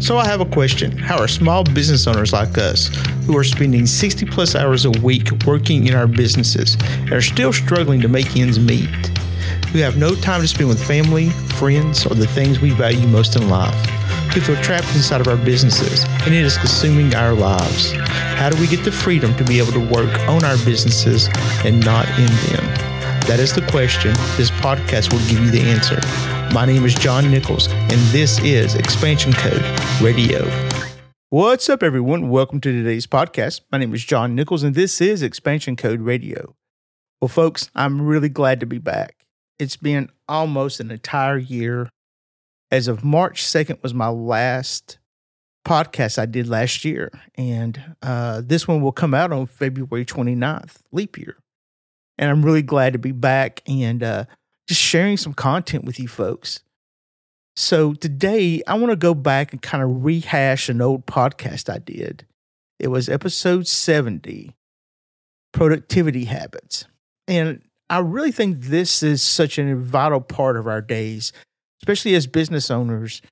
So I have a question. How are small business owners like us, who are spending 60 plus hours a week working in our businesses and are still struggling to make ends meet, who have no time to spend with family, friends, or the things we value most in life, who feel trapped inside of our businesses and it is consuming our lives? How do we get the freedom to be able to work on our businesses and not in them? That is the question. This podcast will give you the answer. My name is John Nichols, and this is Expansion Code Radio. What's up, everyone? Welcome to today's podcast. My name is John Nichols, and this is Expansion Code Radio. Well, folks, I'm really glad to be back. It's been almost an entire year. As of March 2nd was my last podcast I did last year, and uh, this one will come out on February 29th, leap year. And I'm really glad to be back and uh, just sharing some content with you folks. So today I want to go back and kind of rehash an old podcast I did. It was episode 70 Productivity Habits. And I really think this is such a vital part of our days, especially as business owners.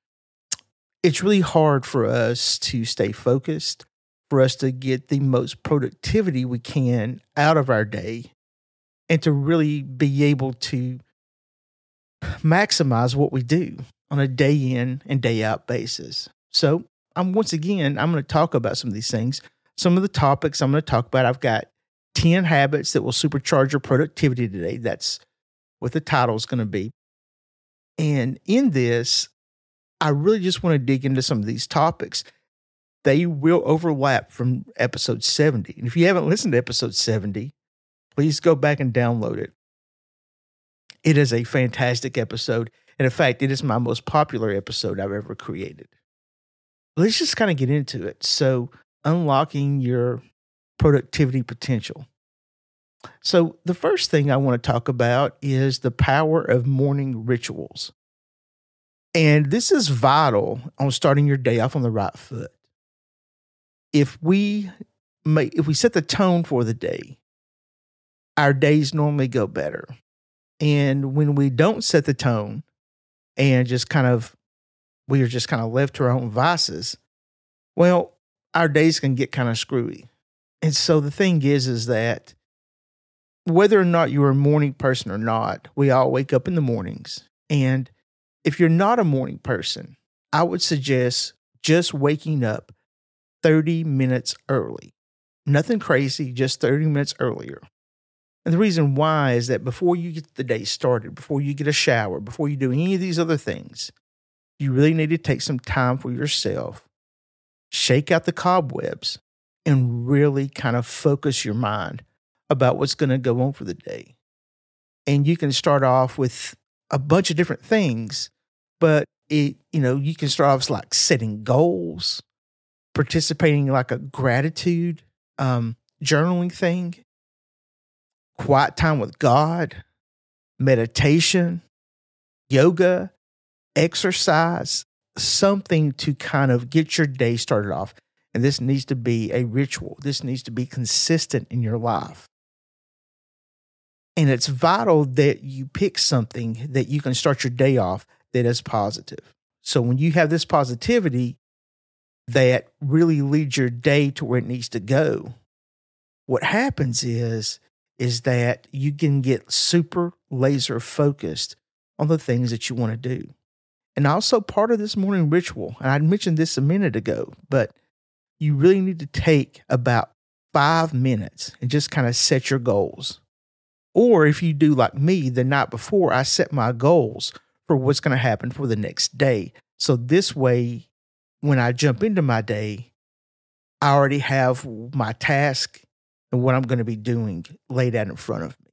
It's really hard for us to stay focused, for us to get the most productivity we can out of our day, and to really be able to maximize what we do on a day in and day out basis. So, I'm once again, I'm going to talk about some of these things. Some of the topics I'm going to talk about, I've got 10 habits that will supercharge your productivity today. That's what the title is going to be. And in this, I really just want to dig into some of these topics. They will overlap from episode 70. And if you haven't listened to episode 70, please go back and download it. It is a fantastic episode. And in fact, it is my most popular episode I've ever created. Let's just kind of get into it. So, unlocking your productivity potential. So, the first thing I want to talk about is the power of morning rituals. And this is vital on starting your day off on the right foot. If we make, if we set the tone for the day, our days normally go better. And when we don't set the tone and just kind of, we are just kind of left to our own vices, well, our days can get kind of screwy. And so the thing is, is that whether or not you're a morning person or not, we all wake up in the mornings. And if you're not a morning person, I would suggest just waking up 30 minutes early. Nothing crazy, just 30 minutes earlier. And the reason why is that before you get the day started, before you get a shower, before you do any of these other things, you really need to take some time for yourself, shake out the cobwebs, and really kind of focus your mind about what's going to go on for the day. And you can start off with a bunch of different things, but it, you know, you can start off like setting goals, participating in like a gratitude um, journaling thing quiet time with God, meditation, yoga, exercise, something to kind of get your day started off. And this needs to be a ritual. This needs to be consistent in your life. And it's vital that you pick something that you can start your day off that is positive. So when you have this positivity that really leads your day to where it needs to go, what happens is is that you can get super laser focused on the things that you want to do. And also, part of this morning ritual, and I mentioned this a minute ago, but you really need to take about five minutes and just kind of set your goals. Or if you do like me, the night before, I set my goals for what's going to happen for the next day. So this way, when I jump into my day, I already have my task and what I'm going to be doing laid out in front of me.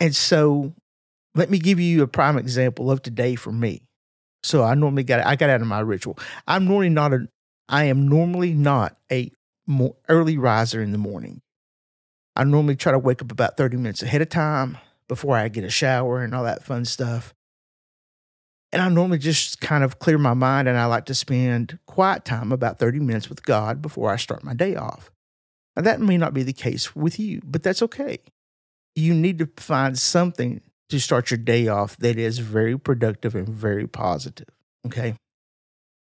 And so let me give you a prime example of today for me. So I normally got I got out of my ritual. I'm normally not a I am normally not a early riser in the morning. I normally try to wake up about 30 minutes ahead of time before I get a shower and all that fun stuff. And I normally just kind of clear my mind and I like to spend quiet time about 30 minutes with God before I start my day off. Now, that may not be the case with you, but that's okay. You need to find something to start your day off that is very productive and very positive. Okay.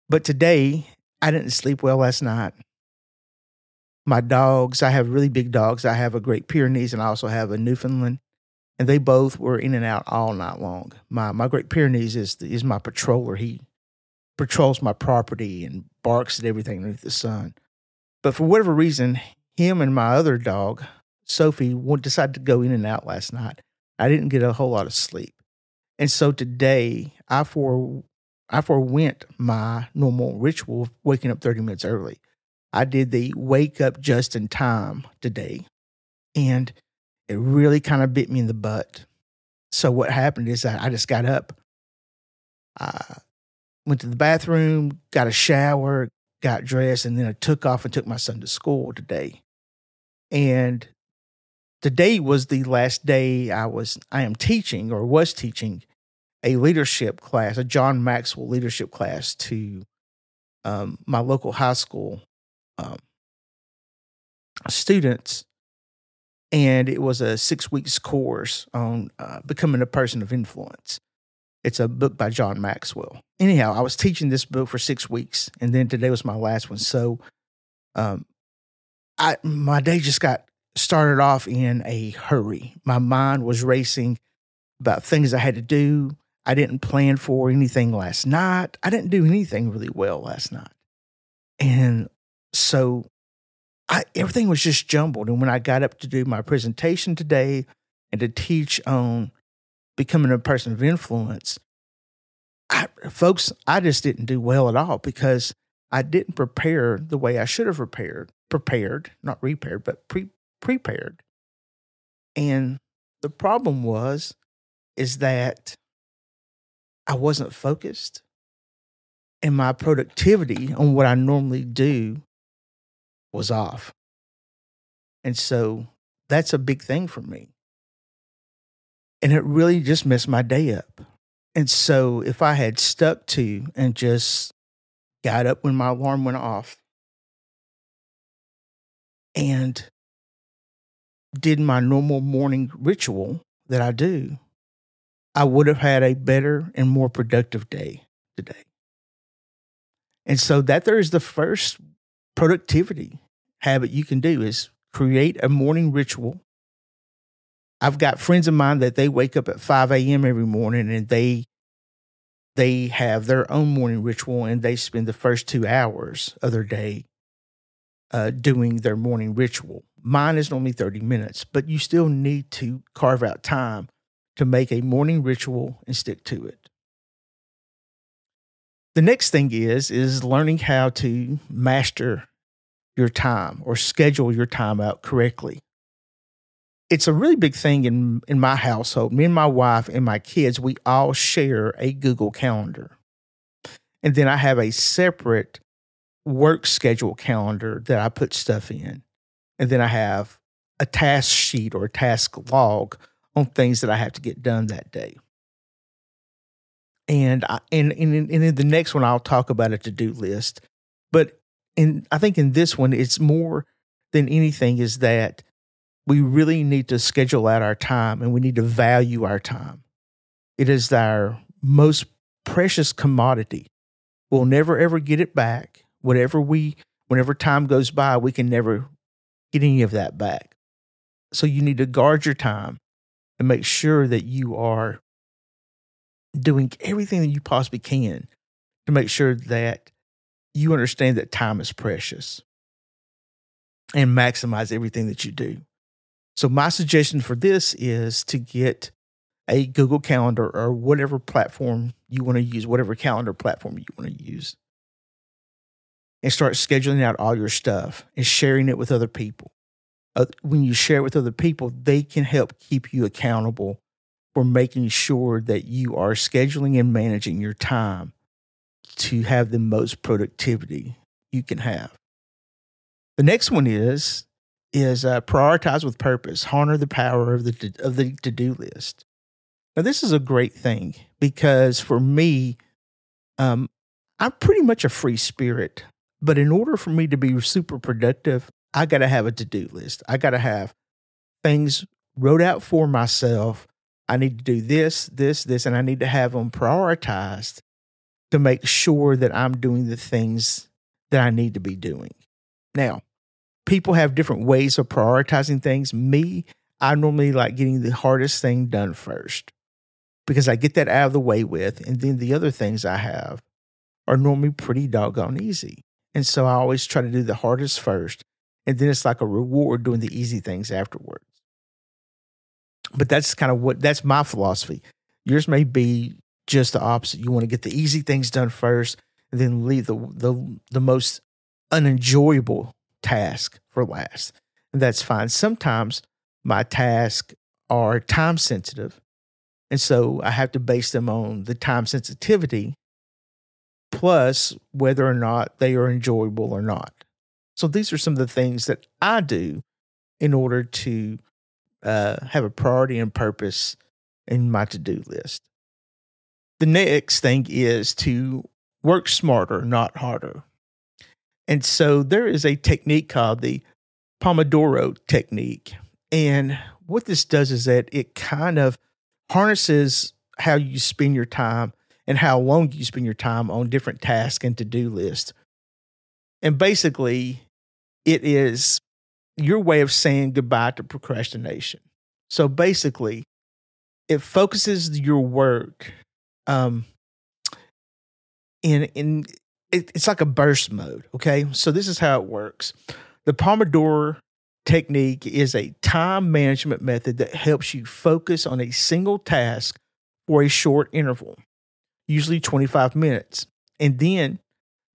But today, I didn't sleep well last night. My dogs, I have really big dogs. I have a Great Pyrenees and I also have a Newfoundland. And they both were in and out all night long. My my Great Pyrenees is is my patroller. He patrols my property and barks at everything underneath the sun. But for whatever reason, him and my other dog, Sophie, decided to go in and out last night. I didn't get a whole lot of sleep. And so today I for I forewent my normal ritual of waking up 30 minutes early. I did the wake up just in time today. And it really kind of bit me in the butt. So what happened is I, I just got up. I went to the bathroom, got a shower, got dressed, and then I took off and took my son to school today. And today was the last day I was I am teaching or was teaching a leadership class, a John Maxwell leadership class to um, my local high school um, students, and it was a six weeks course on uh, becoming a person of influence. It's a book by John Maxwell. Anyhow, I was teaching this book for six weeks, and then today was my last one. So, um, I my day just got started off in a hurry. My mind was racing about things I had to do. I didn't plan for anything last night. I didn't do anything really well last night. And so I, everything was just jumbled. And when I got up to do my presentation today and to teach on becoming a person of influence, I, folks, I just didn't do well at all because I didn't prepare the way I should have prepared, prepared, not repaired, but pre prepared. And the problem was, is that I wasn't focused and my productivity on what I normally do was off. And so that's a big thing for me. And it really just messed my day up. And so if I had stuck to and just got up when my alarm went off and did my normal morning ritual that I do, I would have had a better and more productive day today. And so that there is the first productivity habit you can do is create a morning ritual. I've got friends of mine that they wake up at 5 a.m. every morning and they they have their own morning ritual and they spend the first two hours of their day uh, doing their morning ritual. Mine is only 30 minutes, but you still need to carve out time to make a morning ritual and stick to it. The next thing is is learning how to master your time or schedule your time out correctly. It's a really big thing in in my household. Me and my wife and my kids, we all share a Google Calendar. And then I have a separate work schedule calendar that I put stuff in. And then I have a task sheet or a task log on things that I have to get done that day. And I, and, and, and in the next one, I'll talk about a to do list. But in, I think in this one, it's more than anything is that we really need to schedule out our time and we need to value our time. It is our most precious commodity. We'll never ever get it back. Whatever we, whenever time goes by, we can never get any of that back. So you need to guard your time and make sure that you are doing everything that you possibly can to make sure that you understand that time is precious and maximize everything that you do. So, my suggestion for this is to get a Google Calendar or whatever platform you want to use, whatever calendar platform you want to use, and start scheduling out all your stuff and sharing it with other people. Uh, when you share it with other people, they can help keep you accountable for making sure that you are scheduling and managing your time to have the most productivity you can have. The next one is is uh, prioritize with purpose, honor the power of the of the to do list. Now, this is a great thing because for me, um, I'm pretty much a free spirit. But in order for me to be super productive, I got to have a to do list. I got to have things wrote out for myself. I need to do this, this, this, and I need to have them prioritized to make sure that I'm doing the things that I need to be doing. Now, people have different ways of prioritizing things. Me, I normally like getting the hardest thing done first because I get that out of the way with. And then the other things I have are normally pretty doggone easy. And so I always try to do the hardest first. And then it's like a reward doing the easy things afterwards. But that's kind of what that's my philosophy. Yours may be just the opposite. You want to get the easy things done first and then leave the the, the most unenjoyable task for last. And that's fine. Sometimes my tasks are time sensitive. And so I have to base them on the time sensitivity plus whether or not they are enjoyable or not. So these are some of the things that I do in order to uh, have a priority and purpose in my to do list. The next thing is to work smarter, not harder. And so there is a technique called the Pomodoro technique. And what this does is that it kind of harnesses how you spend your time and how long you spend your time on different tasks and to do lists. And basically, it is your way of saying goodbye to procrastination. So basically, it focuses your work um, in in it, it's like a burst mode. Okay. So this is how it works. The Pomodoro technique is a time management method that helps you focus on a single task for a short interval, usually 25 minutes. And then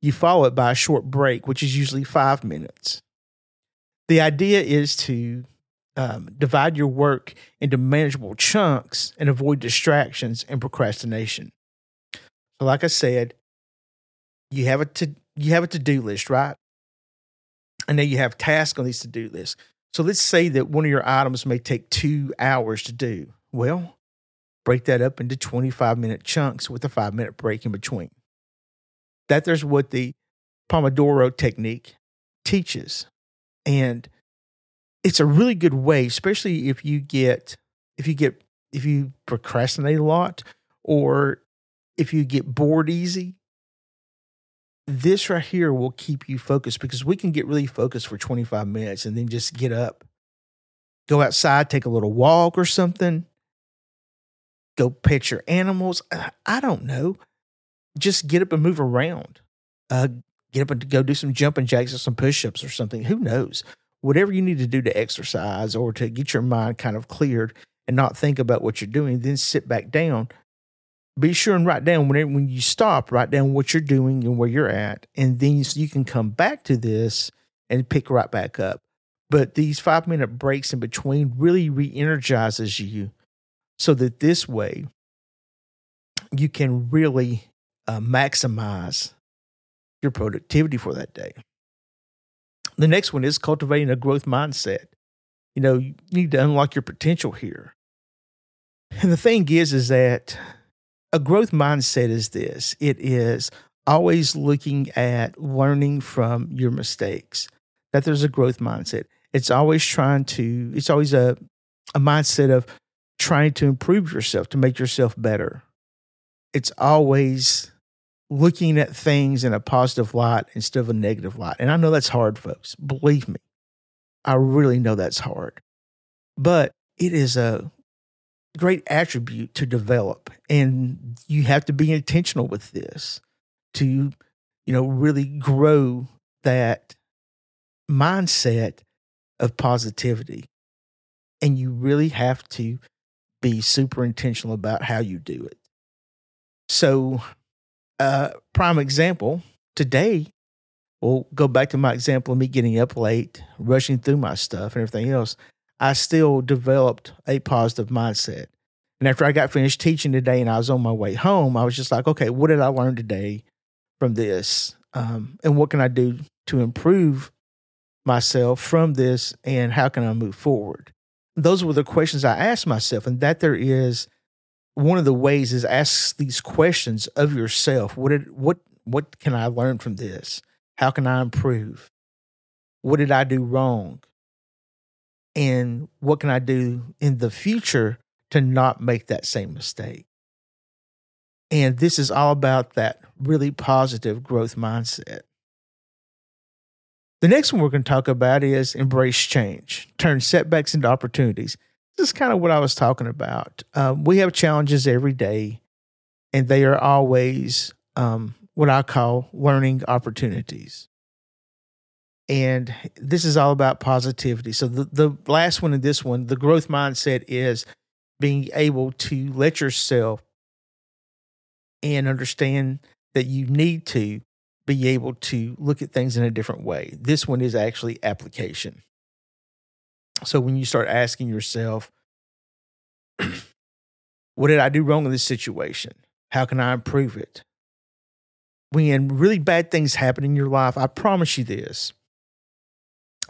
you follow it by a short break, which is usually five minutes. The idea is to um, divide your work into manageable chunks and avoid distractions and procrastination. So, like I said, you have a to you have a to do list, right? And then you have tasks on these to do lists. So let's say that one of your items may take two hours to do. Well, break that up into 25 minute chunks with a five minute break in between. That there's what the Pomodoro technique teaches. And it's a really good way, especially if you get if you get if you procrastinate a lot or if you get bored easy this right here will keep you focused because we can get really focused for 25 minutes and then just get up, go outside, take a little walk or something, go pet your animals. Uh, I don't know. Just get up and move around. Uh, get up and go do some jumping jacks or some push ups or something. Who knows? Whatever you need to do to exercise or to get your mind kind of cleared and not think about what you're doing, then sit back down be sure and write down whenever when you stop, write down what you're doing and where you're at, and then you, so you can come back to this and pick right back up. But these five minute breaks in between really re-energizes you, so that this way you can really uh, maximize your productivity for that day. The next one is cultivating a growth mindset. You know, you need to unlock your potential here. And the thing is, is that a growth mindset is this it is always looking at learning from your mistakes, that there's a growth mindset. It's always trying to, it's always a, a mindset of trying to improve yourself, to make yourself better. It's always looking at things in a positive light instead of a negative light. And I know that's hard, folks. Believe me, I really know that's hard. But it is a great attribute to develop. And you have to be intentional with this to, you know, really grow that mindset of positivity. And you really have to be super intentional about how you do it. So, uh, prime example today, we'll go back to my example of me getting up late, rushing through my stuff and everything else. I still developed a positive mindset. And after I got finished teaching today and I was on my way home, I was just like, okay, what did I learn today from this? Um, and what can I do to improve myself from this? And how can I move forward? Those were the questions I asked myself. And that there is one of the ways is ask these questions of yourself. What did, what, what can I learn from this? How can I improve? What did I do wrong? and what can I do in the future to not make that same mistake? And this is all about that really positive growth mindset. The next one we're going to talk about is embrace change, turn setbacks into opportunities. This is kind of what I was talking about. Um, we have challenges every day, and they are always um, what I call learning opportunities. And this is all about positivity. So, the, the last one and this one, the growth mindset is being able to let yourself and understand that you need to be able to look at things in a different way. This one is actually application. So when you start asking yourself, what did I do wrong in this situation? How can I improve it? When really bad things happen in your life, I promise you this.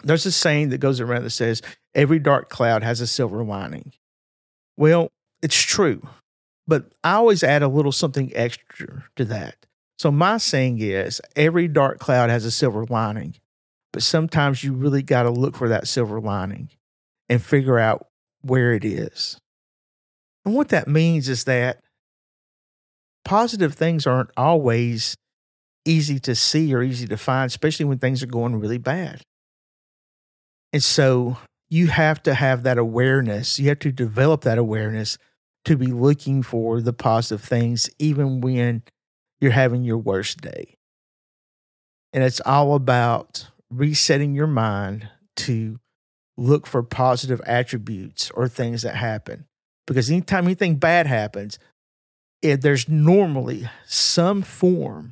There's a saying that goes around that says, every dark cloud has a silver lining. Well, it's true, but I always add a little something extra to that. So, my saying is every dark cloud has a silver lining, but sometimes you really got to look for that silver lining and figure out where it is. And what that means is that positive things aren't always easy to see or easy to find, especially when things are going really bad. And so you have to have that awareness. You have to develop that awareness to be looking for the positive things, even when you're having your worst day. And it's all about resetting your mind to look for positive attributes or things that happen. Because anytime anything bad happens, it, there's normally some form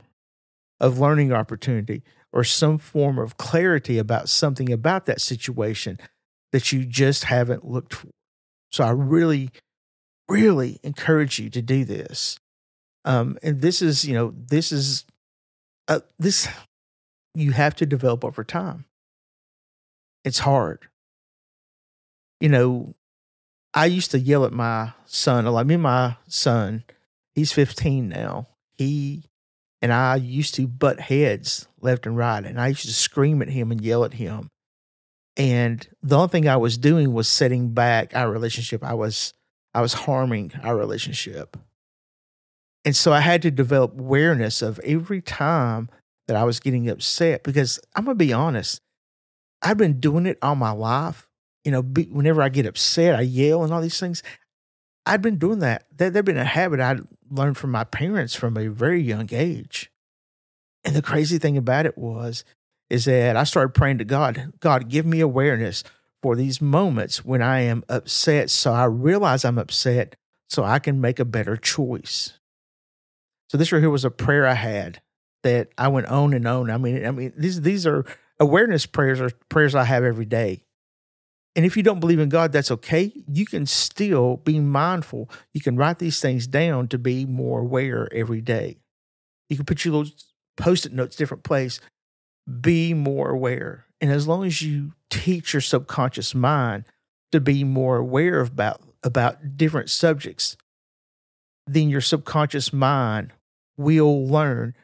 of learning opportunity or some form of clarity about something about that situation that you just haven't looked for. So I really, really encourage you to do this. Um, and this is, you know, this is, uh, this, you have to develop over time. It's hard. You know, I used to yell at my son lot. Me and my son, he's 15 now. He and I used to butt heads left and right. And I used to scream at him and yell at him. And the only thing I was doing was setting back our relationship. I was I was harming our relationship. And so I had to develop awareness of every time that I was getting upset because I'm going to be honest, I've been doing it all my life. You know, whenever I get upset, I yell and all these things. I've been doing that. That had been a habit I learned from my parents from a very young age. And the crazy thing about it was, is that I started praying to God, God, give me awareness for these moments when I am upset. So I realize I'm upset so I can make a better choice. So this right here was a prayer I had that I went on and on. I mean, I mean, these these are awareness prayers are prayers I have every day. And if you don't believe in God, that's okay. You can still be mindful. You can write these things down to be more aware every day. You can put your little post-it notes different place be more aware. And as long as you teach your subconscious mind to be more aware about, about different subjects, then your subconscious mind will learn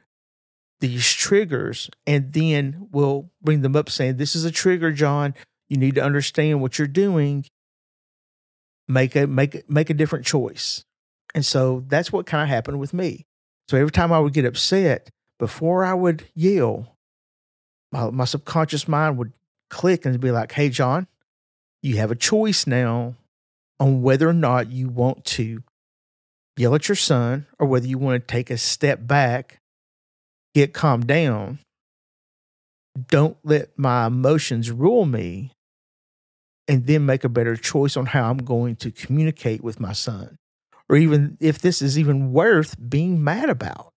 these triggers and then we'll bring them up saying, This is a trigger, John. You need to understand what you're doing. Make a make make a different choice. And so that's what kind of happened with me. So every time I would get upset, before I would yell, my, my subconscious mind would click and be like, hey, John, you have a choice now on whether or not you want to yell at your son or whether you want to take a step back, get calmed down. Don't let my emotions rule me and then make a better choice on how I'm going to communicate with my son, or even if this is even worth being mad about.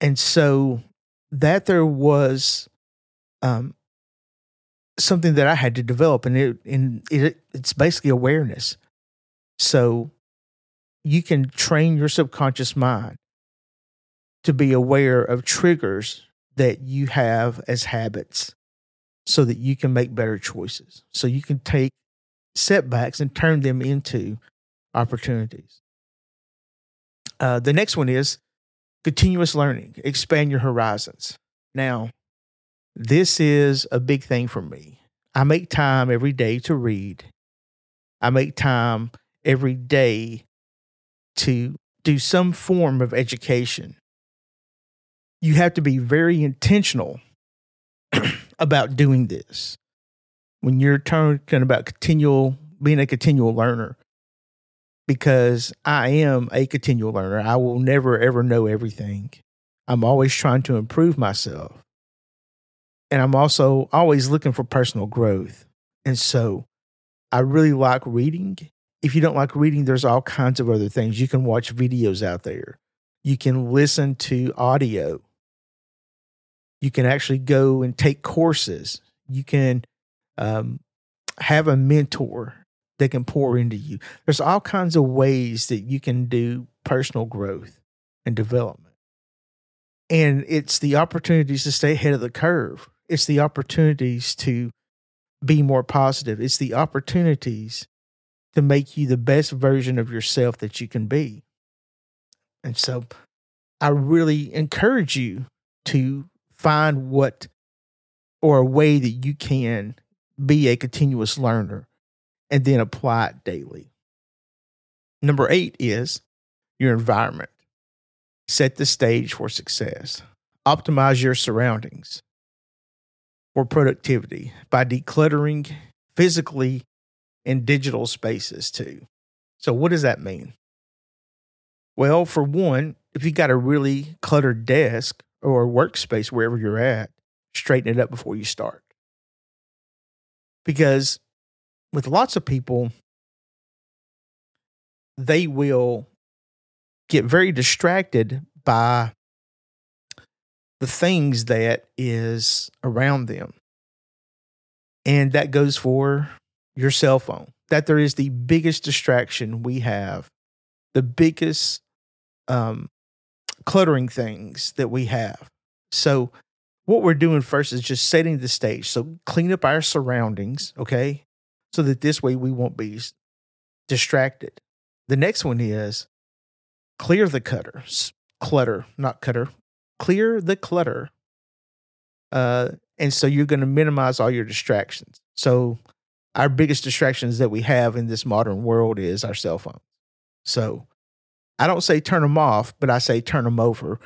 And so that there was um, something that I had to develop, and it and it, it's basically awareness. So you can train your subconscious mind to be aware of triggers that you have as habits so that you can make better choices. So you can take setbacks and turn them into opportunities. Uh, the next one is continuous learning, expand your horizons. Now, this is a big thing for me. I make time every day to read. I make time every day to do some form of education. You have to be very intentional about doing this. When you're talking about continual being a continual learner, because I am a continual learner. I will never ever know everything. I'm always trying to improve myself. And I'm also always looking for personal growth. And so I really like reading. If you don't like reading, there's all kinds of other things. You can watch videos out there, you can listen to audio, you can actually go and take courses, you can um, have a mentor that can pour into you. There's all kinds of ways that you can do personal growth and development. And it's the opportunities to stay ahead of the curve. It's the opportunities to be more positive. It's the opportunities to make you the best version of yourself that you can be. And so I really encourage you to find what or a way that you can be a continuous learner and then apply it daily. Number eight is your environment. Set the stage for success. Optimize your surroundings for productivity by decluttering physically and digital spaces too. So, what does that mean? Well, for one, if you got a really cluttered desk or workspace wherever you're at, straighten it up before you start. Because with lots of people, they will get very distracted by the things that is around them. And that goes for your cell phone. That there is the biggest distraction we have, the biggest um, cluttering things that we have. So, what we're doing first is just setting the stage. So, clean up our surroundings, okay? so that this way we won't be distracted. The next one is clear the cutter, clutter, not cutter, clear the clutter. Uh, and so you're going to minimize all your distractions. So our biggest distractions that we have in this modern world is our cell phones. So I don't say turn them off, but I say turn them over,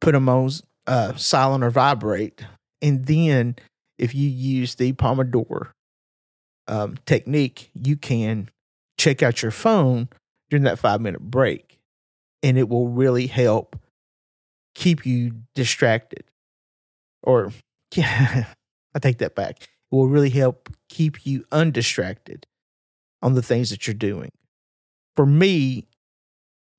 put them on uh, silent or vibrate. And then if you use the Pomodoro um, technique, you can check out your phone during that five minute break, and it will really help keep you distracted. Or, yeah, I take that back. Will really help keep you undistracted on the things that you're doing. For me,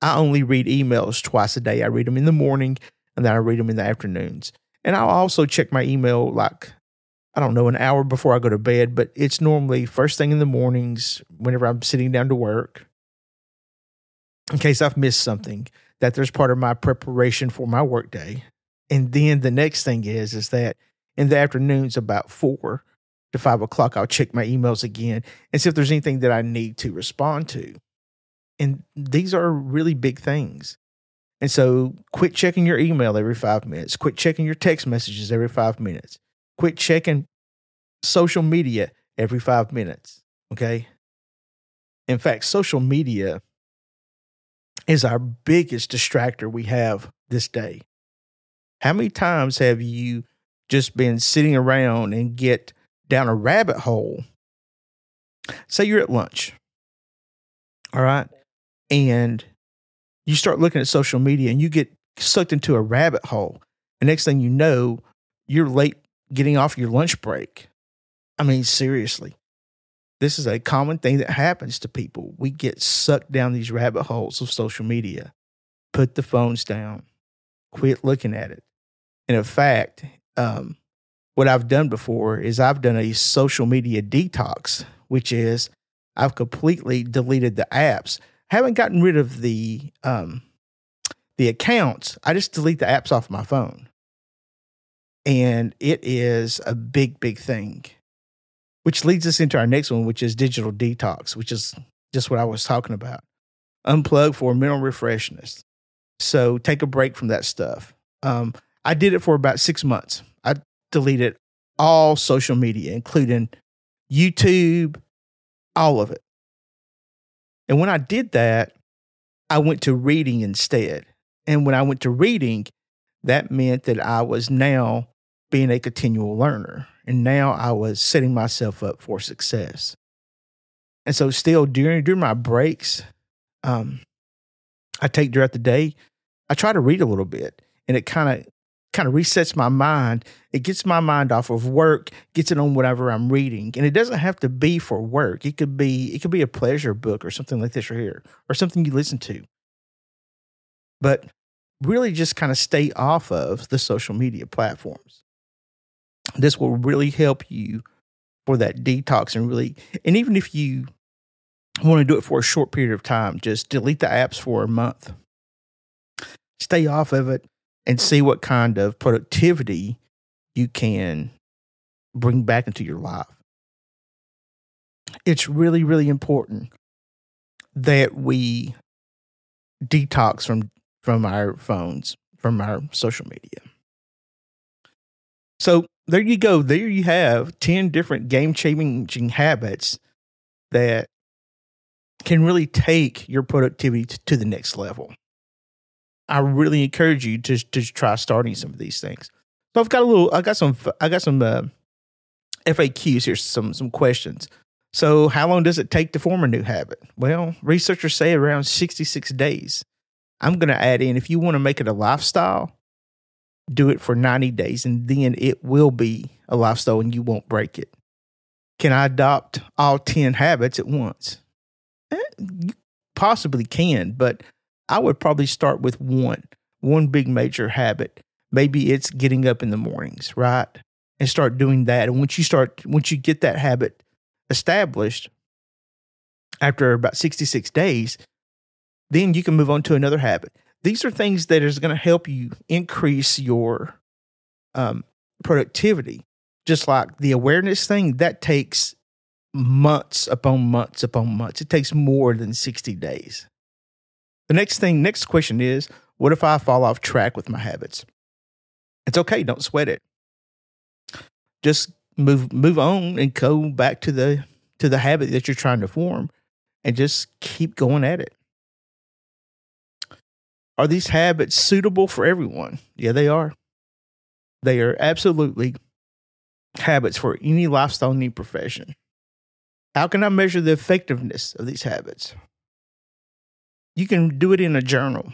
I only read emails twice a day. I read them in the morning and then I read them in the afternoons. And I'll also check my email like I don't know, an hour before I go to bed, but it's normally first thing in the mornings whenever I'm sitting down to work, in case I've missed something, that there's part of my preparation for my workday. And then the next thing is, is that in the afternoons about four to five o'clock, I'll check my emails again and see if there's anything that I need to respond to. And these are really big things. And so quit checking your email every five minutes, quit checking your text messages every five minutes Quit checking social media every five minutes. Okay. In fact, social media is our biggest distractor we have this day. How many times have you just been sitting around and get down a rabbit hole? Say you're at lunch, all right, and you start looking at social media and you get sucked into a rabbit hole. And next thing you know, you're late getting off your lunch break. I mean, seriously, this is a common thing that happens to people. We get sucked down these rabbit holes of social media. Put the phones down, quit looking at it. And in fact, um, what I've done before is I've done a social media detox, which is I've completely deleted the apps. haven't gotten rid of the um, the accounts. I just delete the apps off my phone. And it is a big, big thing, which leads us into our next one, which is digital detox, which is just what I was talking about. Unplug for mental refreshness. So take a break from that stuff. Um, I did it for about six months. Deleted all social media, including YouTube, all of it. And when I did that, I went to reading instead. And when I went to reading, that meant that I was now being a continual learner. And now I was setting myself up for success. And so still during during my breaks, um, I take throughout the day, I try to read a little bit and it kind of kind of resets my mind. It gets my mind off of work, gets it on whatever I'm reading. And it doesn't have to be for work. It could be it could be a pleasure book or something like this right here or something you listen to. But really just kind of stay off of the social media platforms. This will really help you for that detox and really and even if you want to do it for a short period of time, just delete the apps for a month. Stay off of it and see what kind of productivity you can bring back into your life. It's really, really important that we detox from from our phones, from our social media. So there you go. There you have 10 different game changing habits that can really take your productivity to the next level. I really encourage you to to try starting some of these things. So I've got a little, I got some, I got some uh, FAQs here, some some questions. So how long does it take to form a new habit? Well, researchers say around 66 days. I'm going to add in if you want to make it a lifestyle, do it for 90 days and then it will be a lifestyle and you won't break it. Can I adopt all 10 habits at once? Eh, you possibly can, but I would probably start with one, one big major habit. Maybe it's getting up in the mornings, right? And start doing that. And once you start, once you get that habit established, after about 66 days, then you can move on to another habit. These are things that is going to help you increase your um, productivity. Just like the awareness thing, that takes months upon months upon months. It takes more than 60 days. The next thing, next question is what if I fall off track with my habits? It's okay, don't sweat it. Just move move on and go back to the to the habit that you're trying to form and just keep going at it. Are these habits suitable for everyone? Yeah, they are. They are absolutely habits for any lifestyle need profession. How can I measure the effectiveness of these habits? You can do it in a journal.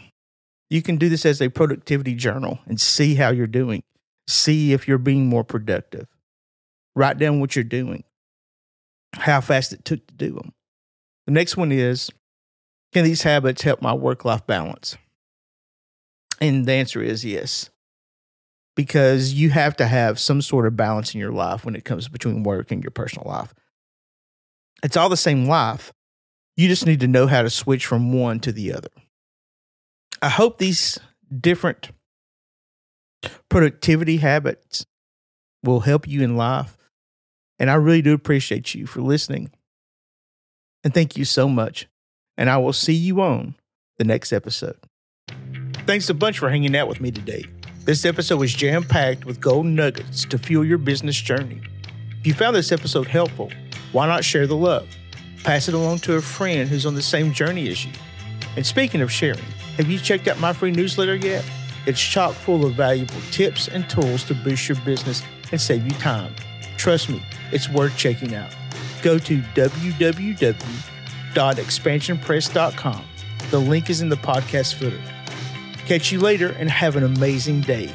You can do this as a productivity journal and see how you're doing. See if you're being more productive. Write down what you're doing, how fast it took to do them. The next one is Can these habits help my work life balance? And the answer is yes. Because you have to have some sort of balance in your life when it comes between work and your personal life. It's all the same life, you just need to know how to switch from one to the other. I hope these different productivity habits will help you in life. And I really do appreciate you for listening. And thank you so much. And I will see you on the next episode. Thanks a bunch for hanging out with me today. This episode was jam packed with gold nuggets to fuel your business journey. If you found this episode helpful, why not share the love? Pass it along to a friend who's on the same journey as you. And speaking of sharing, have you checked out my free newsletter yet? It's chock full of valuable tips and tools to boost your business and save you time. Trust me, it's worth checking out. Go to www.expansionpress.com. The link is in the podcast footer. Catch you later and have an amazing day.